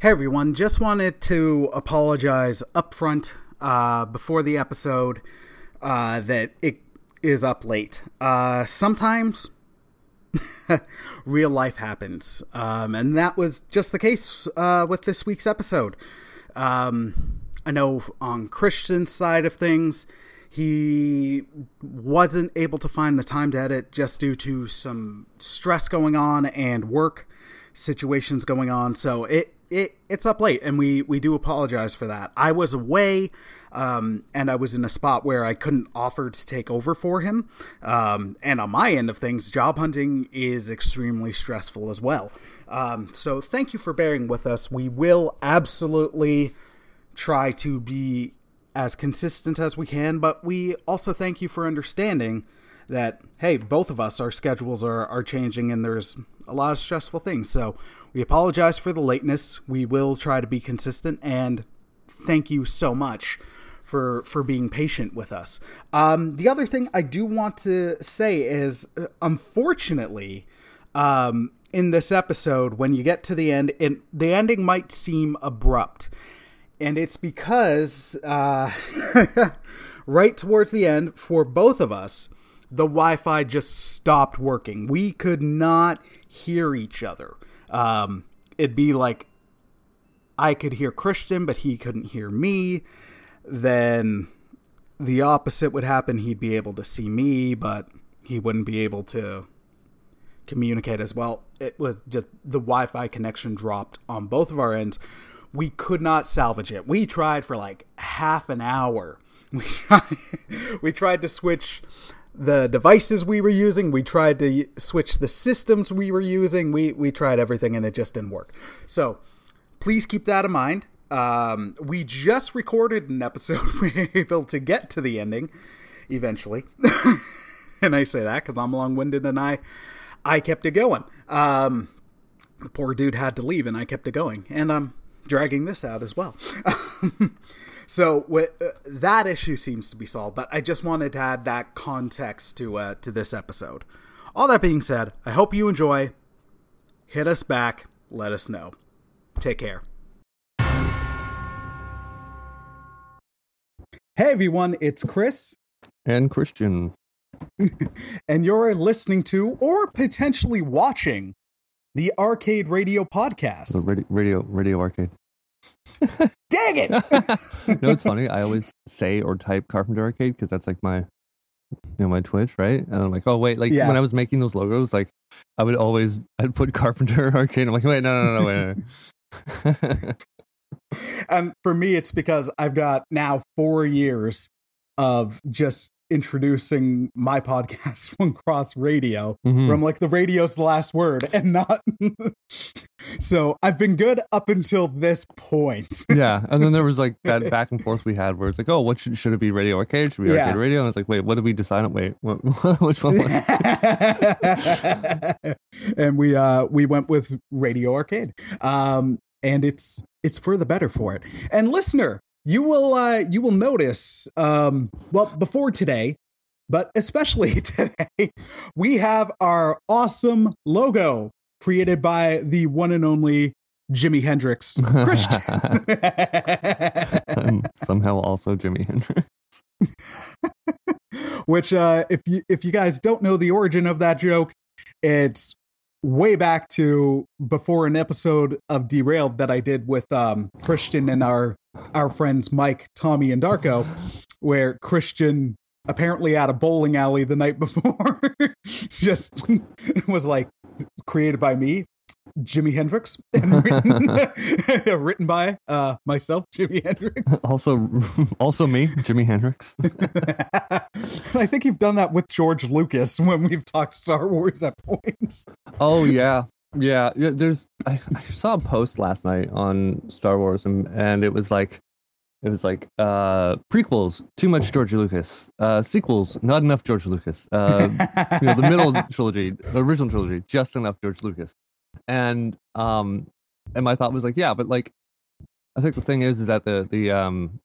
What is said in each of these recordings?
Hey everyone, just wanted to apologize up front uh, before the episode uh, that it is up late. Uh, sometimes real life happens, um, and that was just the case uh, with this week's episode. Um, I know on Christian's side of things, he wasn't able to find the time to edit just due to some stress going on and work situations going on. So it it it's up late, and we we do apologize for that. I was away, um, and I was in a spot where I couldn't offer to take over for him. Um, and on my end of things, job hunting is extremely stressful as well. Um, so thank you for bearing with us. We will absolutely try to be as consistent as we can, but we also thank you for understanding that hey, both of us, our schedules are are changing, and there's a lot of stressful things. So we apologize for the lateness. We will try to be consistent, and thank you so much for for being patient with us. Um, the other thing I do want to say is, uh, unfortunately, um, in this episode, when you get to the end, it, the ending might seem abrupt, and it's because uh, right towards the end, for both of us, the Wi-Fi just stopped working. We could not hear each other. Um, it'd be like I could hear Christian, but he couldn't hear me. Then the opposite would happen. He'd be able to see me, but he wouldn't be able to communicate as well. It was just the Wi Fi connection dropped on both of our ends. We could not salvage it. We tried for like half an hour. We tried, we tried to switch the devices we were using. We tried to switch the systems we were using. We we tried everything and it just didn't work. So please keep that in mind. Um, we just recorded an episode. We were able to get to the ending eventually, and I say that because I'm long winded and I I kept it going. Um, the poor dude had to leave and I kept it going, and I'm dragging this out as well. So with, uh, that issue seems to be solved, but I just wanted to add that context to uh, to this episode. All that being said, I hope you enjoy. Hit us back. Let us know. Take care. Hey everyone, it's Chris and Christian. and you're listening to or potentially watching the Arcade Radio podcast. The radio, radio, radio arcade. Dang it! you know, it's funny. I always say or type Carpenter Arcade because that's like my, you know, my Twitch, right? And I'm like, oh wait, like yeah. when I was making those logos, like I would always I'd put Carpenter Arcade. I'm like, wait, no, no, no, wait. wait. and um, for me, it's because I've got now four years of just introducing my podcast One Cross Radio, mm-hmm. where I'm like, the radio's the last word and not. so I've been good up until this point. yeah. And then there was like that back and forth we had where it's like, oh, what should, should it be? Radio Arcade? Should we be Arcade. Radio? And it's like, wait, what did we decide on? Wait, what, which one was it? and we, uh, we went with Radio Arcade. Um, and it's it's for the better for it. And listener, you will uh, you will notice um, well before today but especially today we have our awesome logo created by the one and only Jimi Hendrix Christian. Somehow also Jimi Hendrix. Which uh, if you if you guys don't know the origin of that joke it's way back to before an episode of Derailed that I did with um, Christian and our our friends Mike, Tommy, and Darko, where Christian apparently at a bowling alley the night before just was like created by me Jimi Hendrix, written, written by uh, myself, Jimi Hendrix. Also, also me, Jimi Hendrix. I think you've done that with George Lucas when we've talked Star Wars at points. Oh yeah, yeah. yeah there's I, I saw a post last night on Star Wars, and and it was like it was like uh, prequels, too much George Lucas. Uh, sequels, not enough George Lucas. Uh, you know, the middle trilogy, the original trilogy, just enough George Lucas and um and my thought was like yeah but like i think the thing is is that the the um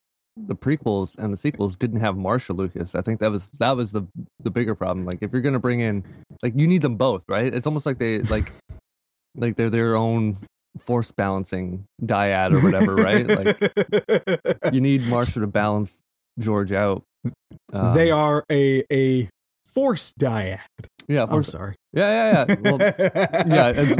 the prequels and the sequels didn't have Marcia Lucas. I think that was that was the the bigger problem. Like if you're gonna bring in like you need them both, right? It's almost like they like like they're their own force balancing dyad or whatever, right? Like you need Marcia to balance George out. Um, they are a a force dyad. yeah, I'm sorry. yeah, yeah, yeah. Well, yeah, as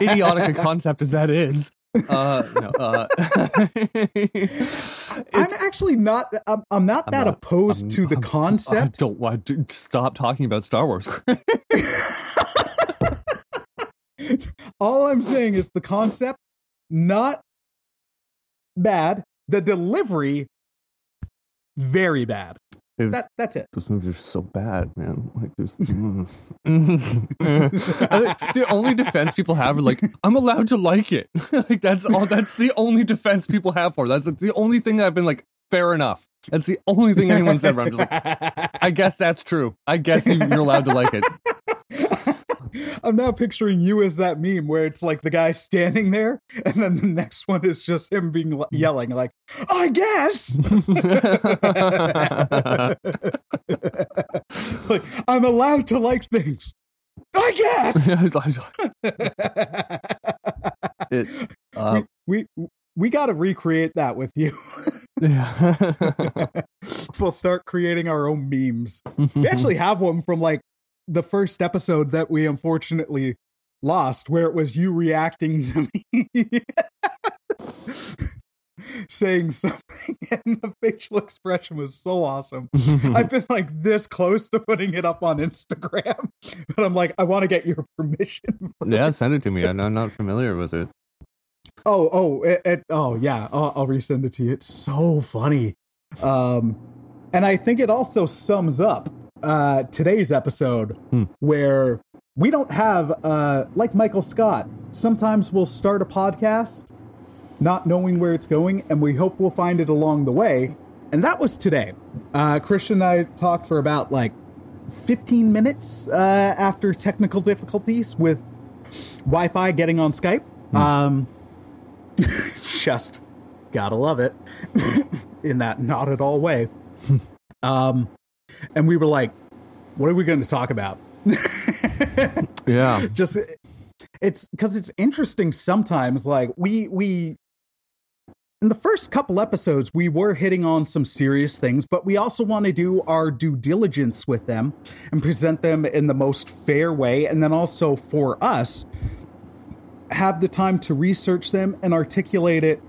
idiotic a concept as that is. Uh, no, uh, I'm actually not. I'm, I'm not I'm that not- opposed I'm- to the I'm- I concept. don't want to stop talking about Star Wars. All I'm saying is the concept not bad. The delivery very bad. It's- That that's it. those movies are so bad, man. Like there's mm. I the only defense people have are like, I'm allowed to like it. like that's all that's the only defense people have for. it. That's the only thing that I've been like, fair enough. That's the only thing anyone said. Where I'm just like, I guess that's true. I guess you- you're allowed to like it. I'm now picturing you as that meme where it's like the guy standing there, and then the next one is just him being Mm. yelling like, "I guess." like I'm allowed to like things. I guess. it, uh, we we, we got to recreate that with you. yeah. we'll start creating our own memes. We actually have one from like the first episode that we unfortunately lost, where it was you reacting to me. saying something and the facial expression was so awesome i've been like this close to putting it up on instagram but i'm like i want to get your permission yeah, send it to me. I'm I'm not familiar with it. Oh, oh, it, it, oh, yeah. I'll, I'll resend it to you. It's so funny, um, and I think it also sums up uh, today's episode, Hmm. where we don't have, uh, like Michael Scott. Sometimes we'll start a podcast, not knowing where it's going, and we hope we'll find it along the way. And that was today. Uh, Christian and I talked for about like 15 minutes uh, after technical difficulties with Wi-Fi getting on Skype. Um, just gotta love it in that not at all way. um, and we were like, "What are we going to talk about?" Yeah. just it's because it's interesting sometimes. Like we we in the first couple episodes we were hitting on some serious things, but we also want to do our due diligence with them and present them in the most fair way, and then also for us have the time to research them and articulate it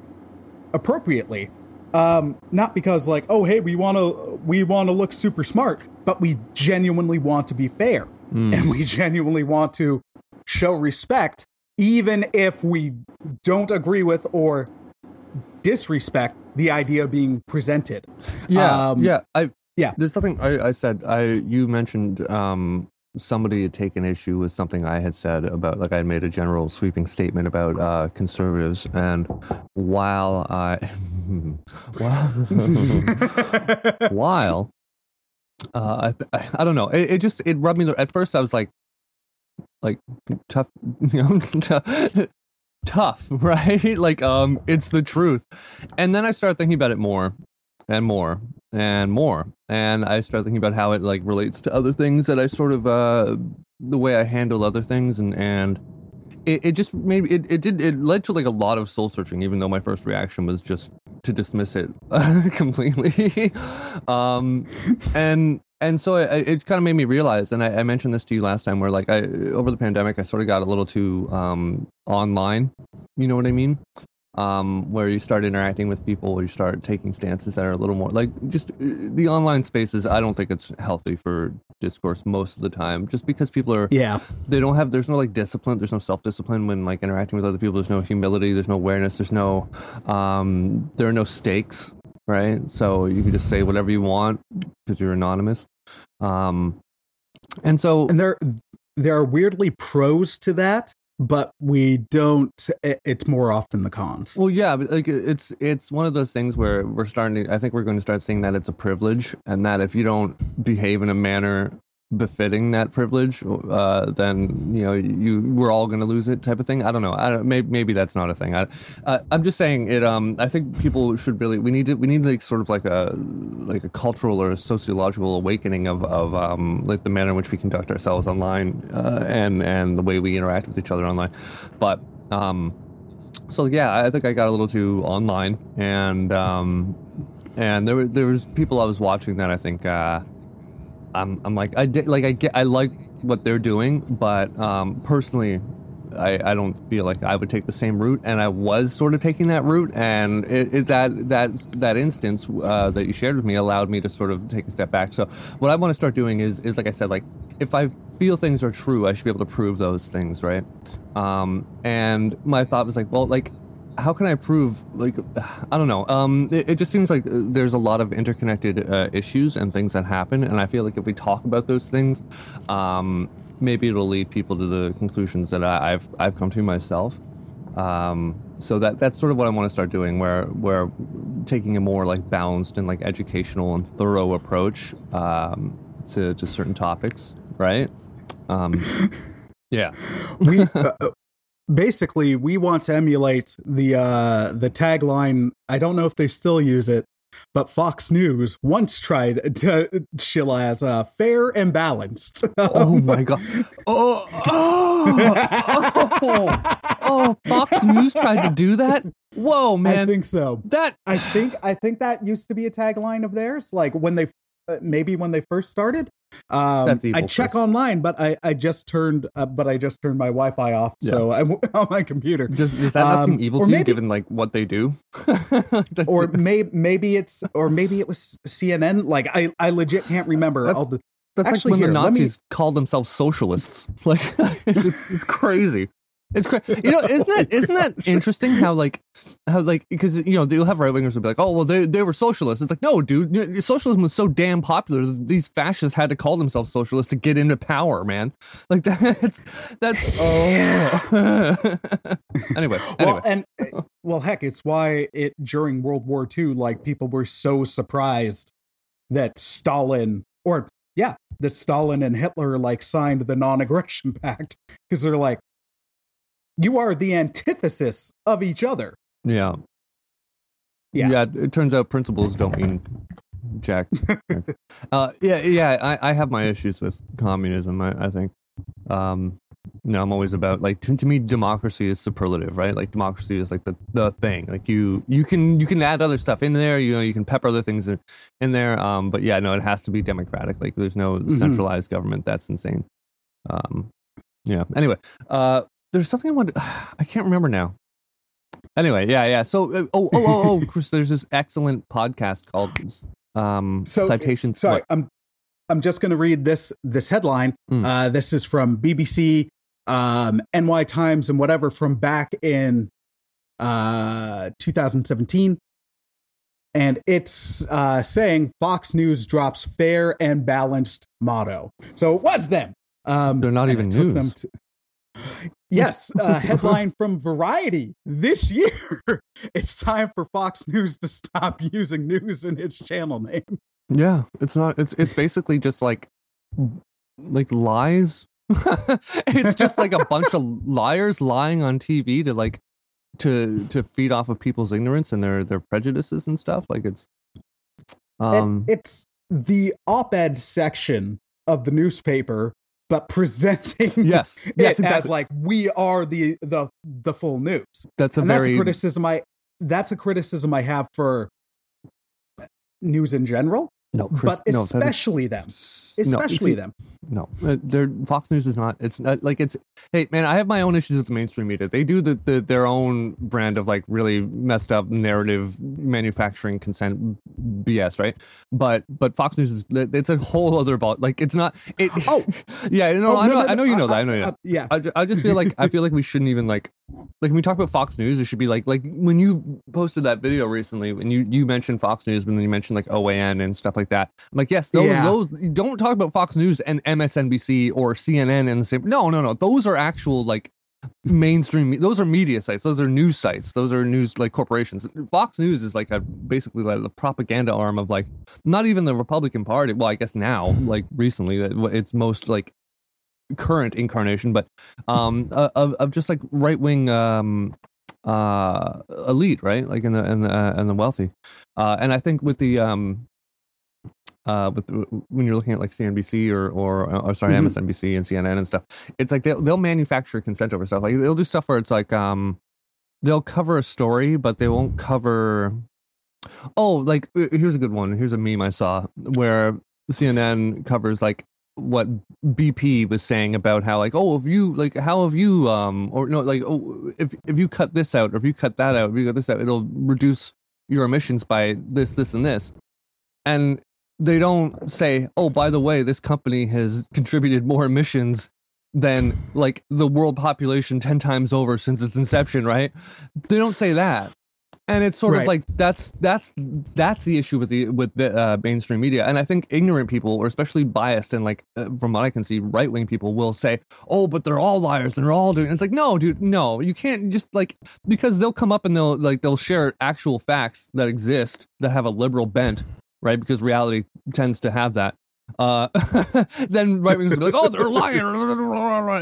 appropriately um not because like oh hey we want to we want to look super smart but we genuinely want to be fair Mm. and we genuinely want to show respect even if we don't agree with or disrespect the idea being presented Yeah, Um, yeah. I yeah. There's something I, I said. I you mentioned um somebody had taken issue with something I had said about like I had made a general sweeping statement about uh, conservatives, and while I while while uh, I, I don't know, it, it just it rubbed me. At first, I was like like tough, you know, tough, tough, right? Like um, it's the truth, and then I started thinking about it more and more and more. And i start thinking about how it like relates to other things that i sort of uh the way i handle other things and and it, it just made it, it did it led to like a lot of soul searching even though my first reaction was just to dismiss it completely. Um and and so it, it kind of made me realize and I, I mentioned this to you last time where like i over the pandemic i sort of got a little too um online. You know what i mean um, where you start interacting with people, where you start taking stances that are a little more like just uh, the online spaces. I don't think it's healthy for discourse most of the time, just because people are yeah they don't have there's no like discipline, there's no self discipline when like interacting with other people. There's no humility, there's no awareness, there's no um, there are no stakes, right? So you can just say whatever you want because you're anonymous. Um, and so and there there are weirdly pros to that but we don't it- it's more often the cons Well, yeah, like it's it's one of those things where we're starting to. I think we're going to start seeing that it's a privilege, and that if you don't behave in a manner befitting that privilege, uh, then you know you we're all going to lose it, type of thing. I don't know. I don't, maybe maybe that's not a thing. I uh, I'm just saying it. Um, I think people should really we need to we need like sort of like a like a cultural or a sociological awakening of of um like the manner in which we conduct ourselves online, uh, and and the way we interact with each other online, but um so yeah, I think I got a little too online, and um, and there were there was people I was watching that I think uh, I'm I'm like I did like I get I like what they're doing, but um, personally, I, I don't feel like I would take the same route, and I was sort of taking that route, and it, it, that that that instance uh, that you shared with me allowed me to sort of take a step back. So what I want to start doing is is like I said, like if I feel things are true, I should be able to prove those things, right? Um, and my thought was like, well, like how can I prove? Like, I don't know. Um, it, it just seems like there's a lot of interconnected uh, issues and things that happen, and I feel like if we talk about those things, um, maybe it'll lead people to the conclusions that I, have I've come to myself. Um, so that that's sort of what I want to start doing, where where taking a more like balanced and like educational and thorough approach um, to to certain topics, right? Um, yeah. we uh, basically we want to emulate the uh the tagline i don't know if they still use it but fox news once tried to shill as uh fair and balanced. Oh my god. Oh oh, oh oh fox news tried to do that? Whoa man. i think so. That i think i think that used to be a tagline of theirs like when they uh, maybe when they first started um, That's evil, I check Chris. online, but I, I just turned uh, but I just turned my Wi-Fi off, yeah. so I'm on my computer. Does, does that not um, seem evil to maybe, you, given like what they do? or maybe maybe it's or maybe it was CNN. Like I I legit can't remember. That's, that's actually like when here, the Nazis me, called themselves socialists. Like it's, it's, it's crazy. It's crazy. You know, isn't that isn't that interesting? How like how like because you know you'll have right wingers will be like, oh well, they they were socialists. It's like no, dude, socialism was so damn popular. These fascists had to call themselves socialists to get into power, man. Like that's that's oh. anyway, anyway. Well, and eh, well, heck, it's why it during World War II, like people were so surprised that Stalin or yeah, that Stalin and Hitler like signed the non-aggression pact because they're like you are the antithesis of each other. Yeah. Yeah. Yeah. It turns out principles don't mean jack. uh, yeah. Yeah. I, I have my issues with communism. I, I think. Um, you know, I'm always about like to, to me, democracy is superlative, right? Like democracy is like the, the thing. Like you you can you can add other stuff in there. You know, you can pepper other things in, in there. Um, but yeah, no, it has to be democratic. Like there's no mm-hmm. centralized government. That's insane. Um, yeah. Anyway, uh, there's something I wanted. I can't remember now. Anyway, yeah, yeah. So, uh, oh, oh, oh, oh, Chris, there's this excellent podcast called um, so, Citations. Sorry, what? I'm I'm just going to read this this headline. Mm. Uh, this is from BBC, um, NY Times, and whatever from back in uh, 2017. And it's uh, saying Fox News drops fair and balanced motto. So it was them. Um, They're not even news. To, Yes, a headline from Variety this year. It's time for Fox News to stop using news in its channel name. Yeah, it's not. It's it's basically just like like lies. it's just like a bunch of liars lying on TV to like to to feed off of people's ignorance and their their prejudices and stuff. Like it's um, it's the op-ed section of the newspaper but presenting yes, yes, exactly. as like we are the the the full news. That's a and very that's a criticism I that's a criticism I have for news in general. No, Chris, but especially no, them especially no, them. No, uh, their Fox News is not. It's not like it's. Hey, man, I have my own issues with the mainstream media. They do the, the their own brand of like really messed up narrative manufacturing consent BS, right? But but Fox News is it's a whole other ball. like it's not. It, oh yeah, no, oh, I know, no, no, I know you know uh, that. I know. Uh, yeah, I, I just feel like I feel like we shouldn't even like like when we talk about Fox News, it should be like like when you posted that video recently, when you you mentioned Fox News, when you mentioned like OAN and stuff like that. I'm like, yes, those yeah. those don't talk about Fox News and MSNBC or CNN and the same. No, no, no. Those are actual like mainstream. Those are media sites. Those are news sites. Those are news like corporations. Fox News is like a basically like the propaganda arm of like not even the Republican Party. Well, I guess now, like recently, that it's most like current incarnation, but um of, of just like right wing um uh elite right like in the in the uh, in the wealthy uh and i think with the um uh, with when you're looking at like CNBC or or, or sorry mm-hmm. MSNBC and CNN and stuff, it's like they'll they'll manufacture consent over stuff. Like they'll do stuff where it's like um they'll cover a story, but they won't cover. Oh, like uh, here's a good one. Here's a meme I saw where CNN covers like what BP was saying about how like oh if you like how have you um or no like oh if if you cut this out or if you cut that out if you cut this out it'll reduce your emissions by this this and this and they don't say oh by the way this company has contributed more emissions than like the world population 10 times over since its inception right? They don't say that. And it's sort Right. of like that's that's that's the issue with the with the uh, mainstream media. And i think ignorant people or especially biased and like uh, from what i can see right-wing people will say oh but they're all liars. And they're all doing it's like no dude no. You can't just like because they'll come up and they'll like they'll share actual facts that exist that have a liberal bent right? Because reality tends to have that. Uh then right wingers will be like oh they're lying.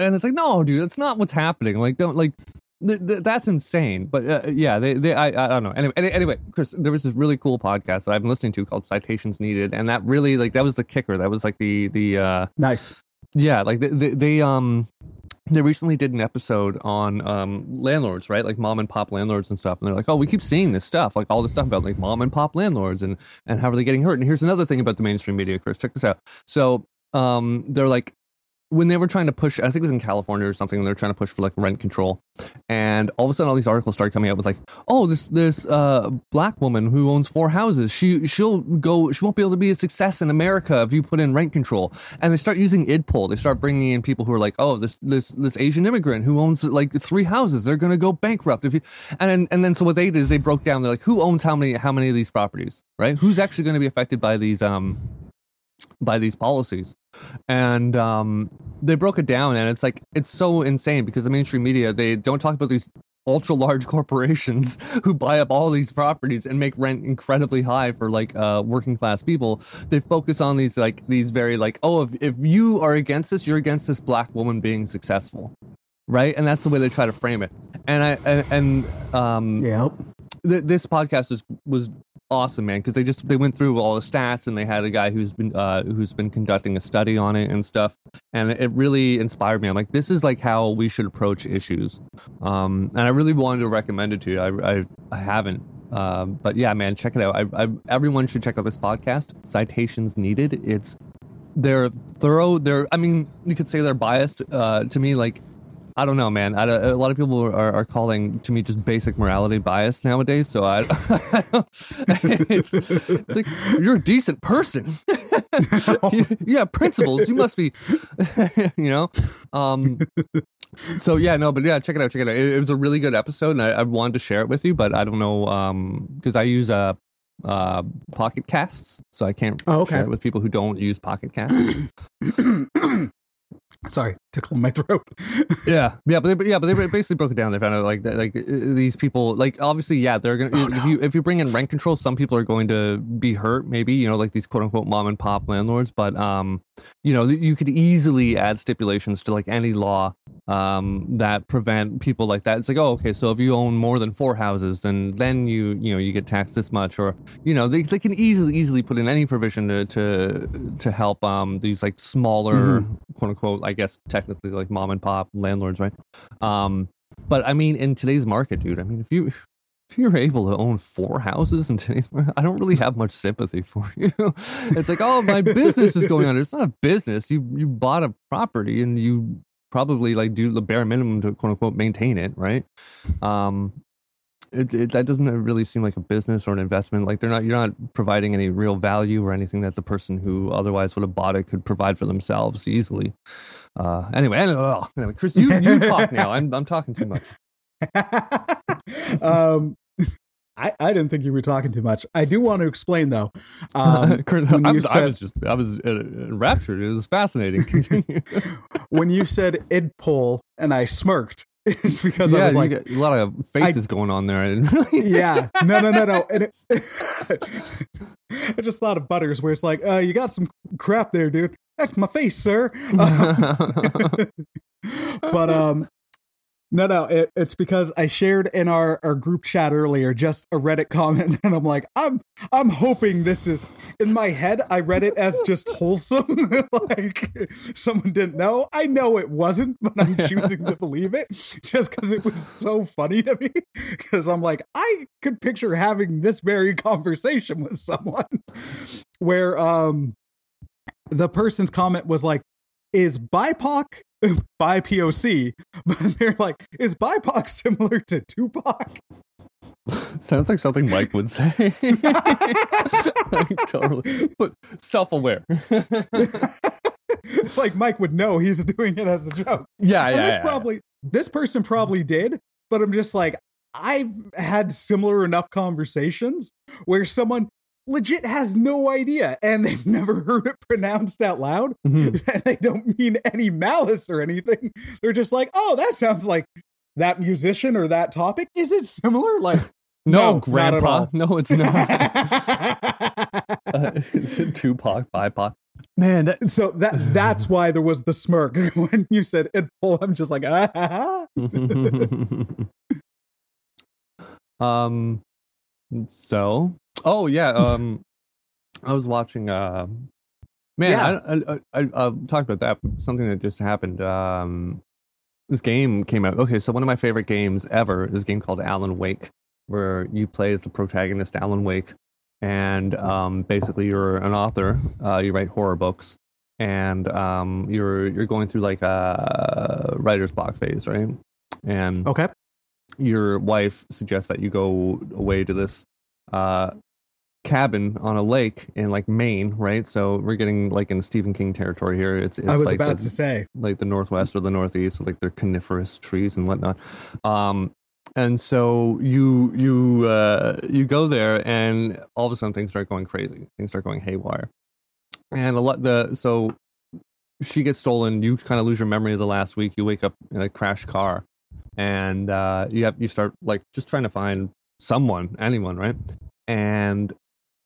And it's like no dude that's not what's happening. Like don't like th- th- that's insane. But uh, yeah they, they I, I don't know. Anyway anyway chris there was this really cool podcast that i've been listening to called citations needed and that really like that was the kicker. That was like the the uh Nice. yeah like they, they, they um they recently did an episode on um landlords right? Like mom and pop landlords and stuff and they're like oh we keep seeing this stuff like all this stuff about like mom and pop landlords and and how are they getting hurt? And here's another thing about the mainstream media chris check this out. So um they're like when they were trying to push, I think it was in California or something, they were trying to push for like rent control, and all of a sudden, all these articles started coming out with like, oh, this this uh, black woman who owns four houses, she she'll go, she won't be able to be a success in America if you put in rent control, and they start using idpol. They start bringing in people who are like, oh, this this this Asian immigrant who owns like three houses, they're gonna go bankrupt if you, and and then so what they did is they broke down, they're like, who owns how many how many of these properties, right? Who's actually going to be affected by these um by these policies. And um, they broke it down and it's like it's so insane because the mainstream media they don't talk about these ultra large corporations who buy up all these properties and make rent incredibly high for like uh, working class people. They focus on these like these very like oh if, if you are against this you're against this black woman being successful right? And that's the way they try to frame it. And i and, and um Yep. Th- this podcast was was awesome, man, because they just they went through all the stats and they had a guy who's been uh, who's been conducting a study on it and stuff, and it really inspired me. I'm like, this is like how we should approach issues, um, and I really wanted to recommend it to you. I I, I haven't. Um, but yeah, man, check it out. I, I, everyone should check out this podcast. Citations needed. It's they're thorough. They're I mean, you could say they're biased. Uh, to me, like I don't know, man. I, a lot of people are, are calling to me just basic morality bias nowadays. So I, it's, it's like you're a decent person. you, you have principles. You must be, you know. Um, so yeah, no, but yeah, check it out. Check it out. It, it was a really good episode, and I, I wanted to share it with you, but I don't know um because I use uh uh Pocket Casts, so I can't Oh, okay. share it with people who don't use Pocket Casts. Sorry, tickling my throat. Yeah, yeah, but they, yeah, but they basically broke it down. They found out like that, like these people, like obviously, yeah, they're gonna Oh, if no. you if you bring in rent control, some people are going to be hurt. Maybe you know, like these quote unquote mom and pop landlords. But um, you know, you could easily add stipulations to like any law um that prevent people like that. It's like, oh, okay, so if you own more than four houses, then then you you know you get taxed this much, or you know, they they can easily easily put in any provision to to to help um these like smaller quote unquote, I guess technically like mom and pop landlords, right? Um, but I mean, in today's market, dude, I mean, if you if you're able to own four houses in today's market, I don't really have much sympathy for you. it's like, oh, my business is going under. It's not a business. You you bought a property and you probably like do the bare minimum to quote unquote maintain it, right? Um, it, it, that doesn't really seem like a business or an investment. Like they're not, you're not providing any real value or anything that the person who otherwise would have bought it could provide for themselves easily. Uh, anyway, anyway, Chris, you you talk now. I'm I'm talking too much. um, I, I didn't think you were talking too much. I do want to explain though. Um, I, was, I was just I was uh, enraptured. It was fascinating. When you said id poll and I smirked, it's because I yeah, was you like, got a lot of faces going on there. I didn't really. yeah, no, no, no, no. And it, I just thought of Butters, where it's like, uh, you got some crap there, dude. That's my face, sir. Uh, but um, No, no, it, it's because I shared in our, our group chat earlier just a Reddit comment, and I'm like, I'm I'm hoping this is in my head. I read it as just wholesome, like someone didn't know. I know it wasn't, but I'm choosing to believe it just because it was so funny to me. Because I'm like, I could picture having this very conversation with someone where um the person's comment was like, "Is BIPOC by POC?" But they're like, "Is BIPOC similar to Tupac?" Sounds like something Mike would say. like, totally, but self-aware. like Mike would know he's doing it as a joke. Yeah, And yeah. this yeah, probably this person probably did, but I'm just like, I've had similar enough conversations where someone legit has no idea and they've never heard it pronounced out loud. Mhm. and they don't mean any malice or anything. They're just like, oh, that sounds like that musician or that topic. Is it similar? Like, No, No, Grandpa. No, it's not. uh, Tupac, BIPOC. Man, that, so that that's why there was the smirk when you said it. Pull. I'm just like, ah, ha, ha. um so oh yeah um i was watching uh man Yeah. I, I i i'll talk about that something that just happened um this game came out. Okay so one of my favorite games ever is a game called alan wake where you play as the protagonist alan wake and um basically you're an author uh you write horror books and um you're you're going through like a writer's block phase right? And okay, your wife suggests that you go away to this uh cabin on a lake in like Maine, right? So we're getting like in Stephen King territory here. It's it's I was like about the, to say, like the northwest or the northeast, with like their coniferous trees and whatnot. Um and so you you uh you go there and all of a sudden things start going crazy. Things start going haywire. And a lot the so she gets stolen, you kind of lose your memory of the last week. You wake up in a crash car and uh you have you start like just trying to find someone, anyone, right? And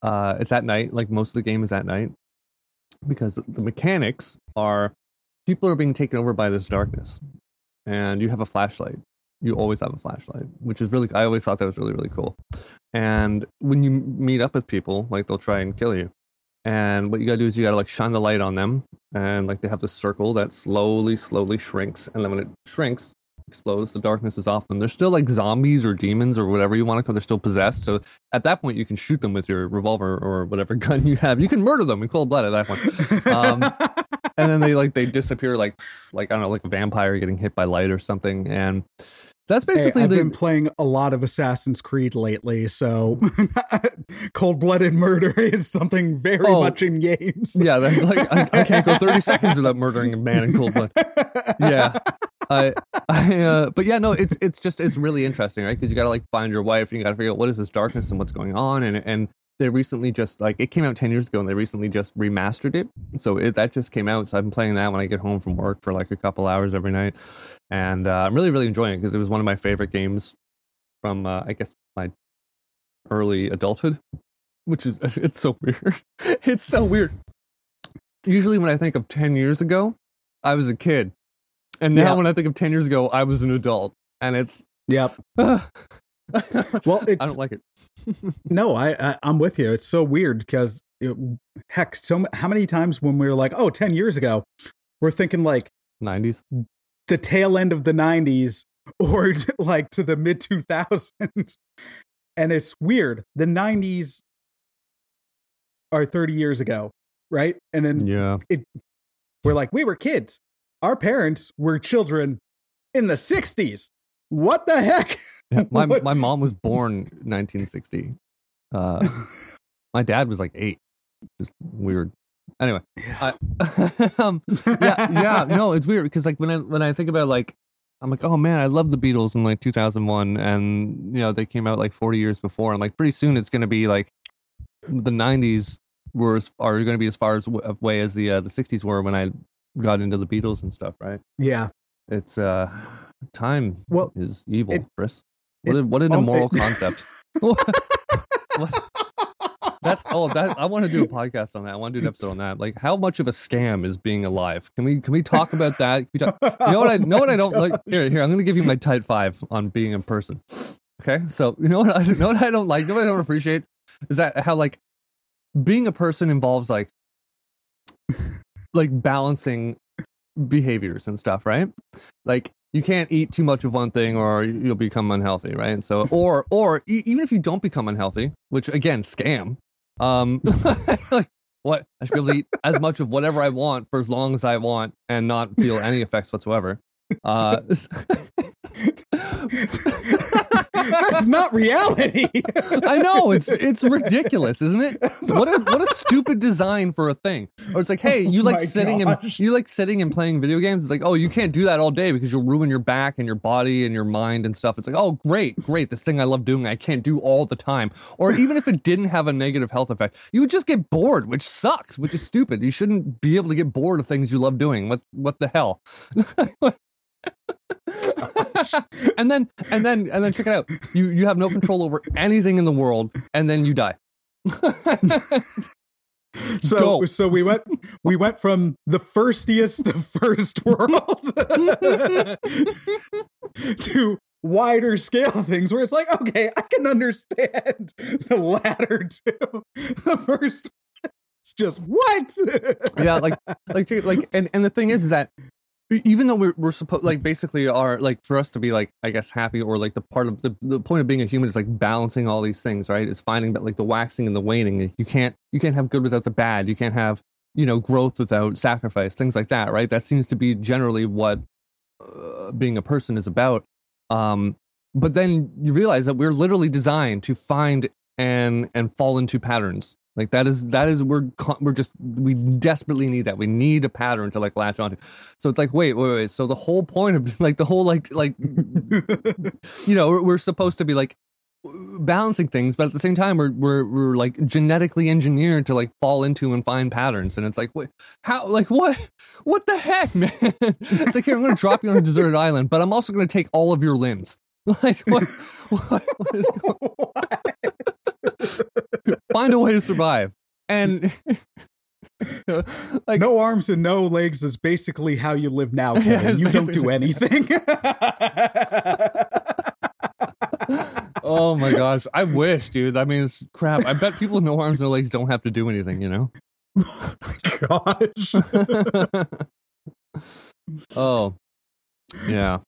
uh it's at night, like most of the game is at night. Because the mechanics are people are being taken over by this darkness. And you have a flashlight. You always have a flashlight, which is really I always thought that was really, really cool. And when you meet up with people, like they'll try and kill you. And what you gotta do is you gotta like shine the light on them, and like they have this circle that slowly, slowly shrinks, and then when it shrinks, explodes, the darkness is off them. They're still like zombies or demons or whatever you want to call. They're still possessed. So at that point, you can shoot them with your revolver or whatever gun you have. You can murder them in cold blood at that point. Um, and then they like they disappear like like I don't know like a vampire getting hit by light or something. And that's Hey, basically I've the been playing a lot of Assassin's Creed lately, so cold-blooded murder is something very Oh. much in games. yeah. That's like I, I can't go thirty seconds without murdering a man in cold blood. yeah i i uh but yeah no it's it's just it's really interesting right? Because you gotta like find your wife and you gotta figure out what is this darkness and what's going on and and they recently just like it came out 10 years ago and they recently just remastered it. So it, that just came out so i've been playing that when i get home from work for like a couple hours every night. And uh, i'm really really enjoying it because it was one of my favorite games from uh, i guess my early adulthood which is it's so weird. It's so weird. Usually when i think of 10 years ago i was a kid and now when I think of 10 years ago, I was an adult. And it's. Yep. well, Well, I don't like it. no, I, I I'm with you. It's so weird because heck, so m- how many times when we were like, oh, 10 years ago, we're thinking like 90s. the tail end of the 90s or like to the mid 2000s. And it's weird. The 90s are 30 years ago, right? And then Yeah. we're like, we were kids. Our parents were children in the 60s. What the heck? yeah. My, What- my mom was born 1960. Uh, my dad was like eight. Just weird. Anyway, I, um, yeah, yeah, no, it's weird because like when I when I think about like I'm like, oh man, I love the Beatles in like 2001, and you know they came out like 40 years before. I'm like, pretty soon it's gonna be like the 90s were as- are going to be as far as away as the uh, the 60s were when I got into the Beatles and stuff, right? yeah. It's uh, time Well, is evil, it- Chris. What, a, what an immoral it- concept. That's oh that I want to do a podcast on that. I want to do an episode on that. Like how much of a scam is being alive? Can we can we talk about that? We talk, you know what I know what I don't like here here I'm going to give you my tight 5 on being in person. Okay? So, you know what I know what I don't like, you know what I don't appreciate is that how like being a person involves like like balancing behaviors and stuff, right? Like you can't eat too much of one thing or you'll become unhealthy, right? So or or e- even if you don't become unhealthy, which again, scam. Um like what I should be able to eat as much of whatever I want for as long as I want and not feel any effects whatsoever. Uh That's not reality. I know it's it's ridiculous, isn't it? What a what a stupid design for a thing. Or it's like, hey, oh you Oh like my sitting and you like sitting and playing video games. It's like, oh, you can't do that all day because you'll ruin your back and your body and your mind and stuff. It's like, oh, great, great, this thing I love doing, I can't do all the time. Or even if it didn't have a negative health effect, you would just get bored, which sucks, which is stupid. You shouldn't be able to get bored of things you love doing. What what the hell? and then and then and then check it out. You you have no control over anything in the world, and then you die. So Dope. so we went we went from the firstiest of first world to wider scale things where it's like, okay, I can understand the latter two. The first it's just what? yeah, like like like and and the thing is, is that even though we're we're supposed like basically are like for us to be like I guess happy or like the part of the the point of being a human is like balancing all these things, right? Is finding that like the waxing and the waning. You can't you can't have good without the bad. You can't have you know growth without sacrifice, things like that, right? That seems to be generally what uh, being a person is about. Um, but then you realize that we're literally designed to find and and fall into patterns. Like that is that is we're we're just we desperately need that. We need a pattern to like latch onto. So it's like wait wait wait. So the whole point of like the whole like like you know we're, we're supposed to be like balancing things, but at the same time we're we're we're like genetically engineered to like fall into and find patterns. And it's like wait how like what what the heck man? it's like here I'm gonna drop you on a deserted island, but I'm also gonna take all of your limbs. Like what? what, what is going find a way to survive. And like no arms and no legs is basically how you live now. Yeah, you don't do anything. oh my gosh, I wish, dude. I mean, it's crap. I bet people with no arms, and no legs don't have to do anything, you know? Oh gosh. oh, yeah.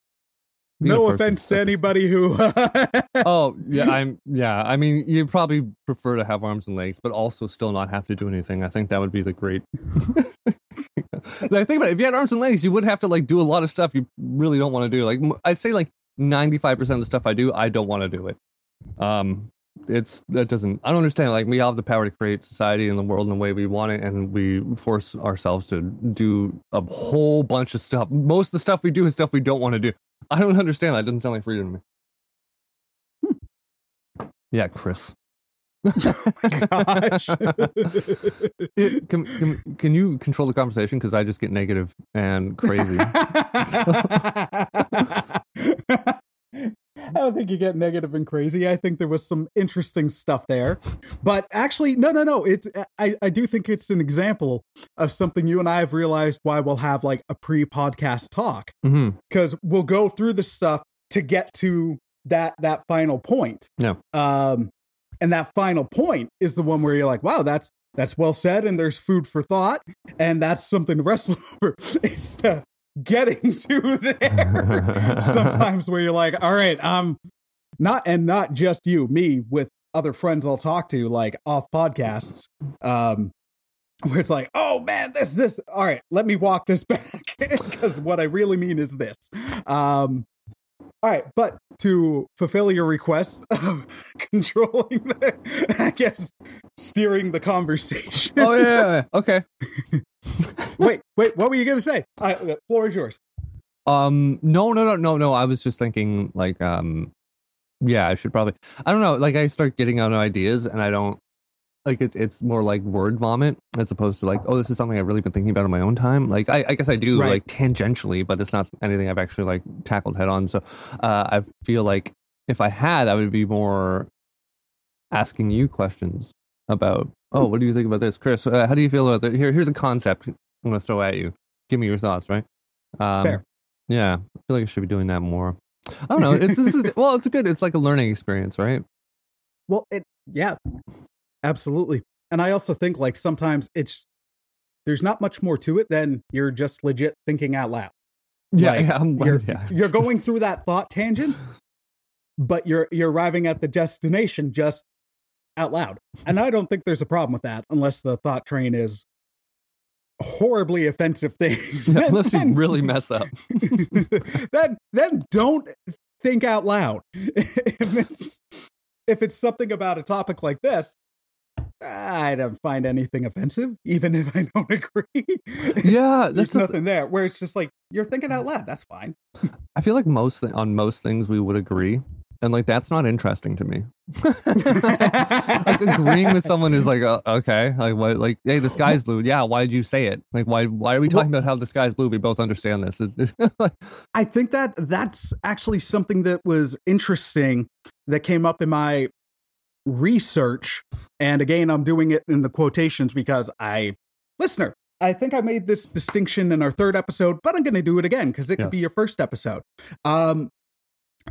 No offense to anybody who Oh yeah, I'm yeah. I mean, you probably prefer to have arms and legs, but also still not have to do anything. I think that would be the great. like think about it. If you had arms and legs, you would have to like do a lot of stuff you really don't want to do. Like I'd say, like ninety five percent of the stuff I do, I don't want to do it. Um, it's that doesn't. I don't understand. Like we all have the power to create society and the world in the way we want it, and we force ourselves to do a whole bunch of stuff. Most of the stuff we do is stuff we don't want to do. I don't understand that. It doesn't sound like freedom to me. Yeah, Chris. Gosh. It- can, can, can you control the conversation? Because I just get negative and crazy. I don't think you get negative and crazy. I think there was some interesting stuff there. But actually, no, no, no. It's I, I do think it's an example of something you and I have realized why we'll have like a pre-podcast talk. Because we'll go through the stuff to get to that that final point. Yeah. Um and that final point is the one where you're like, wow, that's that's well said, and there's food for thought, and that's something to wrestle over. It's the getting to there. Sometimes where you're like, all right, um, not and not just you, me with other friends I'll talk to, like off podcasts, um, where it's like, oh man, this this. All right, let me walk this back because what I really mean is this. Um, all right, but to fulfill your request of controlling the, I guess, steering the conversation. Oh yeah, yeah, yeah. Okay. wait, wait, what were you going to say? I, the floor is yours. Um. No. No. No. No. No. I was just thinking, like, um, yeah, I should probably. I don't know. Like, I start getting out of ideas, and I don't like it's. It's more like word vomit as opposed to like, oh, this is something I've really been thinking about in my own time. Like, I, I guess I do Right. like tangentially, but it's not anything I've actually like tackled head on. So, uh, I feel like if I had, I would be more asking you questions about. Oh, what do you think about this, Chris? Uh, how do you feel about that? Here, here's a concept I'm going to throw at you. Give me your thoughts, right? Um, Fair. Yeah, I feel like I should be doing that more. I don't know. It's this is well, it's a good. It's like a learning experience, right? Well, it yeah, absolutely. And I also think like sometimes it's there's not much more to it than you're just legit thinking out loud. Yeah, Like, yeah, I'm, You're yeah. you're going through that thought tangent, but you're you're arriving at the destination just out loud. And I don't think there's a problem with that unless the thought train is horribly offensive things. Yeah, Then- unless you then- really mess up. then then don't think out loud. if it's if it's something about a topic like this, I don't find anything offensive, even if I don't agree. yeah, There's the th- nothing there. Where it's just like you're thinking out loud. That's fine. I feel like most thi- on most things we would agree, and like that's not interesting to me. like agreeing with someone is like uh, okay, like what, like hey, the sky's blue. Yeah, why did you say it? Like why why are we talking about how the sky's blue? We both understand this. I think that that's actually something that was interesting that came up in my research. And again, I'm doing it in the quotations because I, listener, I think I made this distinction in our third episode, but I'm going to do it again because it could be your first episode. Um,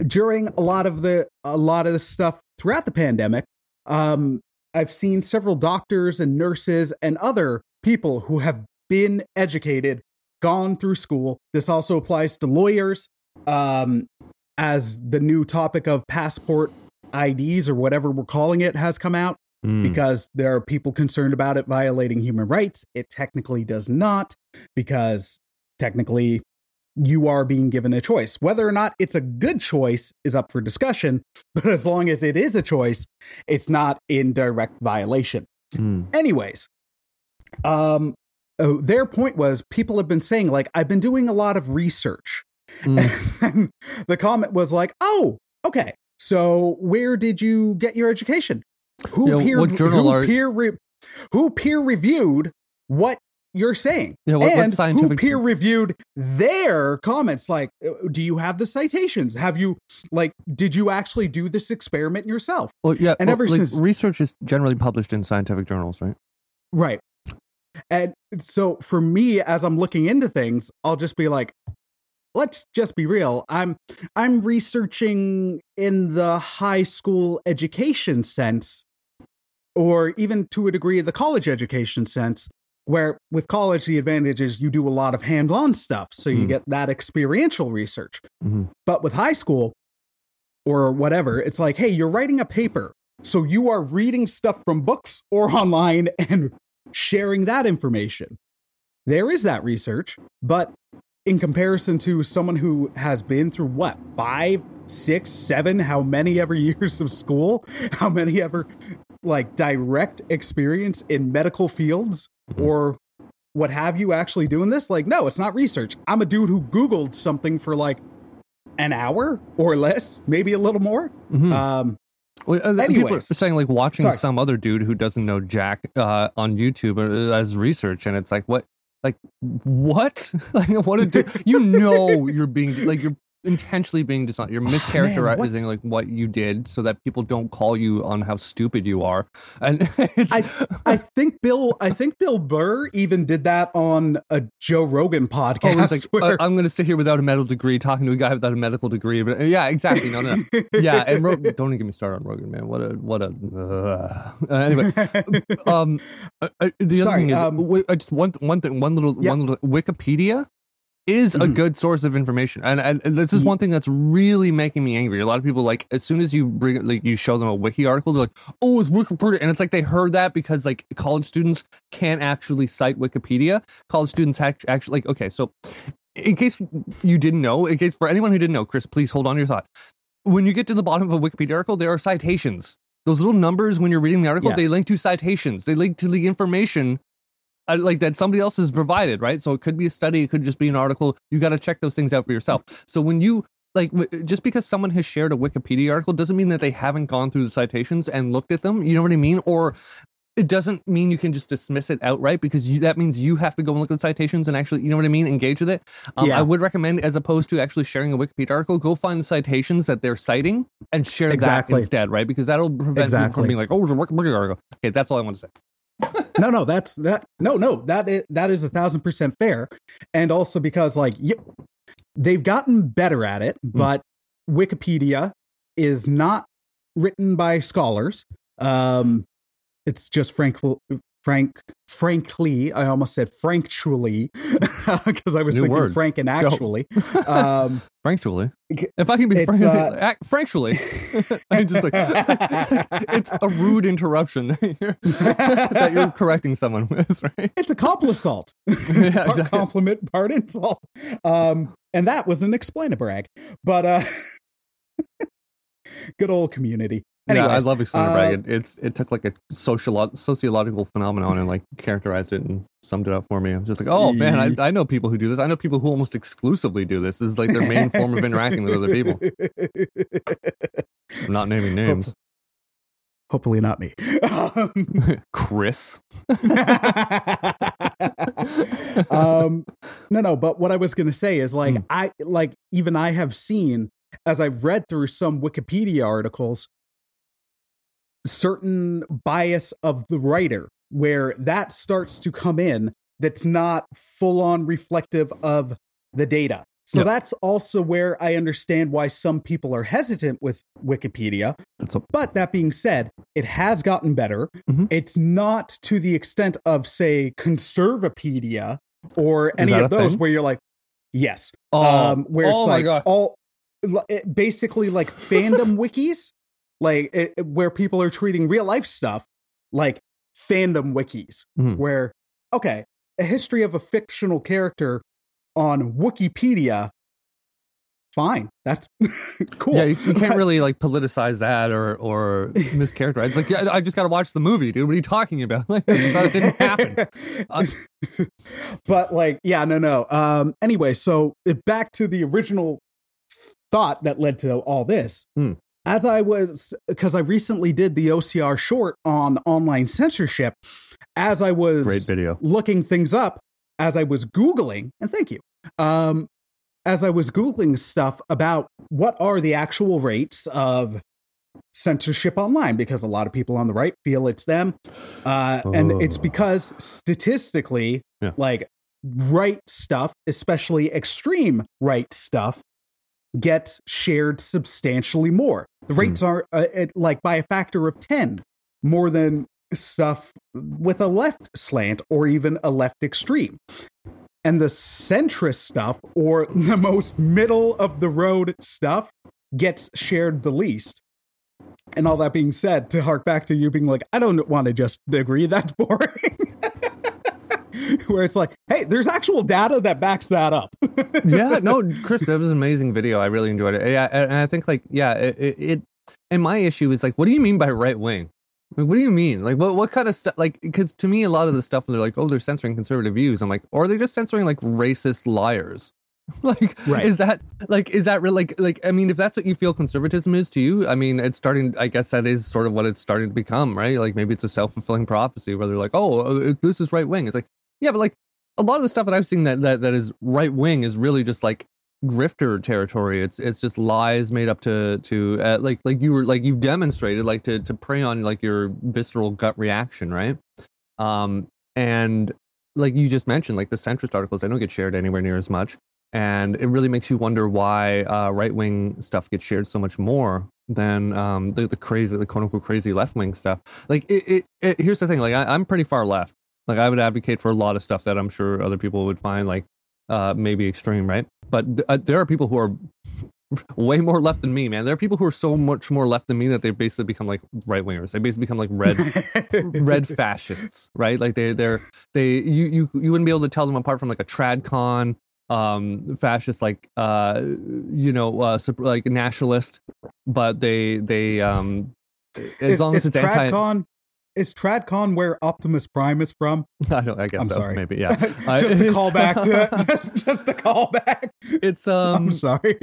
during a lot of the a lot of the stuff throughout the pandemic, um, I've seen several doctors and nurses and other people who have been educated, gone through school. This also applies to lawyers, um, as the new topic of passport IDs or whatever we're calling it has come out Mm, because there are people concerned about it violating human rights. It technically does not, because technically you are being given a choice. Whether or not it's a good choice is up for discussion, but as long as it is a choice, it's not in direct violation. mm, Anyways, um, oh, their point was people have been saying, like, I've been doing a lot of research. mm. And the comment was like, oh, okay. So where did you get your education? Who peer what journal who are- peer re- who peer reviewed what you're saying? Yeah, what- what and who scientific- peer reviewed their comments? Like, uh, do you have the citations? Have you like did you actually do this experiment yourself? Well, yeah, And well, ever like, since- research is generally published in scientific journals, right? Right. And so for me, as I'm looking into things, I'll just be like, let's just be real. I'm I'm researching in the high school education sense, or even to a degree the college education sense, where with college the advantage is you do a lot of hands-on stuff. So you Mm. get that experiential research. Mhm. But with high school or whatever, it's like, hey, you're writing a paper. So you are reading stuff from books or online and sharing that information. There is that research, but in comparison to someone who has been through what, five, six, seven, how many ever years of school, how many ever like direct experience in medical fields or what have you actually doing this? Like, no, it's not research. I'm a dude who Googled something for like an hour or less, maybe a little more. Mhm. Um, Well, uh, people are saying like watching Sorry. some other dude who doesn't know jack uh, on YouTube uh, as research, and it's like what, like what, like what a dude. You know, you're being like you're intentionally being dishonest. You're mischaracterizing what's- like what you did so that people don't call you on how stupid you are. And it's, I think Bill, I think Bill Burr even did that on a Joe Rogan Oh, podcast. like where, I, am going to sit here without a medical degree, talking to a guy without a medical degree. But uh, yeah, exactly. No, no, no. yeah. And Ro- don't even get me started on Rogan, man. What a what a. Uh. anyway, um, uh, uh, the other Sorry, thing is, um, uh, just one one thing, one little Yeah. one little Wikipedia is a Mhm. good source of information, and and this is one thing that's really making me angry. A lot of people like as soon as you bring like you show them a wiki article, they're like, "Oh, it's Wikipedia," and it's like they heard that because like college students can't actually cite Wikipedia. College students act- actually like okay, so in case you didn't know, in case for anyone who didn't know, Chris, please hold on to your thought. When you get to the bottom of a Wikipedia article, there are citations. Those little numbers when you're reading the article, Yes. they link to citations. They link to the information like that somebody else has provided, right? So it could be a study, it could just be an article. You got to check those things out for yourself. So when you like just because someone has shared a Wikipedia article doesn't mean that they haven't gone through the citations and looked at them. You know what I mean? Or it doesn't mean you can just dismiss it outright because you, that means you have to go and look at the citations and actually, you know what I mean, engage with it. Um, Yeah. I would recommend, as opposed to actually sharing a Wikipedia article, go find the citations that they're citing and share Exactly. that instead, right? Because that'll prevent people Exactly. from being like, oh, it's a Wikipedia article. Okay, that's all I want to say. No, no, that's that. No, no, that is that is a thousand percent fair, and also because like y they've gotten better at it, but Wikipedia is not written by scholars. Um, it's just Frank Frank frankly, I almost said frankly because I was New thinking word. frank and actually. um, Frankly, G- if I can be frank, uh, frankly, I'm just like it's a rude interruption that you're, that you're correcting someone with, right? it's a compliment. Yeah, part exactly. compliment, part insult. Um, and that was an explain a brag. But uh good old community. Yeah, I love explainer uh, brag. It, it's it took like a social sociological phenomenon and like characterized it and summed it up for me. I'm just like, oh man, I, I know people who do this. I know people who almost exclusively do this. This is like their main form of interacting with other people. I'm not naming names. Hopefully not me. Um, Chris. um no no but what i was gonna say is like Hmm. i like even i have seen as i've read through some wikipedia articles certain bias of the writer where that starts to come in that's not full on reflective of the data so that's also where i understand why some people are hesitant with wikipedia That's a, but that being said, it has gotten better. Mhm. It's not to the extent of, say, Conservapedia or any of those thing? where you're like, yes, oh, um, where it's oh like all basically like fandom wikis, like it, it- where people are treating real life stuff like fandom wikis, Mhm. where okay, a history of a fictional character on Wikipedia. Fine, that's cool. Yeah, you, you can't really like politicize that or or mischaracterize. It's like, yeah, I just got to watch the movie, dude. What are you talking about? Like, that didn't happen. Uh, but like, yeah, no, no. Um, anyway, so uh, back to the original thought that led to all this. Hmm. As I was, because I recently did the OCR short on online censorship, as I was Great video. looking things up, as I was Googling, and thank you. Um, as I was Googling stuff about what are the actual rates of censorship online, because a lot of people on the right feel it's them. Uh, and it's Oh. because statistically, Yeah. like right stuff, especially extreme right stuff, gets shared substantially more. The rates are uh, it, like by a factor of 10 more than stuff with a left slant or even a left extreme. And the centrist stuff or the most middle of the road stuff gets shared the least. And all that being said, to hark back to you being like, I don't want to just agree that's boring. Where it's like, hey, there's actual data that backs that up. yeah, no, Chris, that was an amazing video. I really enjoyed it. Yeah, and I think like, yeah, it, it, and my issue is like, what do you mean by right wing? Like, what do you mean? Like, what what kind of stuff? Like, because to me, a lot of the stuff they're like, oh, they're censoring conservative views. I'm like, or are they just censoring like racist liars? like, Right. is that like, is that really like, like? I mean, if that's what you feel conservatism is to you, I mean, it's starting. I guess that is sort of what it's starting to become, right? Like, maybe it's a self fulfilling prophecy where they're like, oh, uh, this is right wing. It's like, yeah, but like a lot of the stuff that I've seen that that, that is right wing is really just like grifter territory. It's it's just lies made up to to uh, like like you were like you've demonstrated like to to prey on like your visceral gut reaction, right? Um and like you just mentioned, like the centrist articles, they don't get shared anywhere near as much, and it really makes you wonder why uh, right wing stuff gets shared so much more than um the, the crazy the quote unquote crazy left wing stuff. Like it, it, it here's the thing, like I, I'm pretty far left. Like I would advocate for a lot of stuff that I'm sure other people would find like uh, maybe extreme, right? But th- uh, there are people who are way more left than me, man. There are people who are so much more left than me that they've basically become like right wingers. They basically become like red red fascists, right? Like they they're they you you you wouldn't be able to tell them apart from like a tradcon um fascist like uh you know uh like nationalist but they they um as Is- long as it's anti Tradcon, is Tradcon where Optimus Prime is from? I don't I guess I'm so sorry. maybe yeah just to it's- call back to just just to call back. it's um I'm sorry.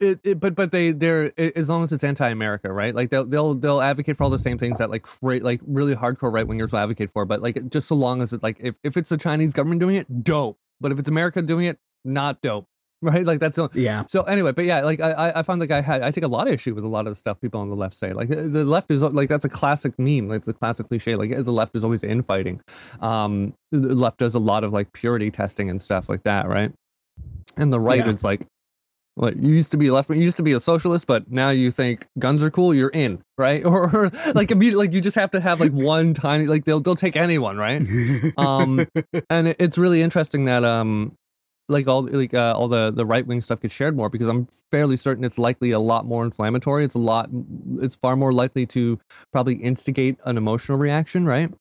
it, it, but but they they're as long as it's anti-America, right? Like they'll they'll they'll advocate for all the same things that like cra- like really hardcore right wingers will advocate for. But like just so long as it like if, if it's the Chinese government doing it, dope. But if it's America doing it, not dope. Right, like that's yeah. So anyway, but yeah, like I I find like I had I take a lot of issue with a lot of the stuff people on the left say. Like the left is like that's a classic meme, like it's a classic cliche. Like the left is always infighting. Um, the left does a lot of like purity testing and stuff like that, right? And the right, Yeah. it's like what you used to be a left, you used to be a socialist, but now you think guns are cool. You're in, right? Or, or like immediately, like you just have to have like one tiny, like they'll they'll take anyone, right? Um, and it, it's really interesting that um, like all like uh, all the the right wing stuff gets shared more because I'm fairly certain it's likely a lot more inflammatory. It's a lot, it's far more likely to probably instigate an emotional reaction, right?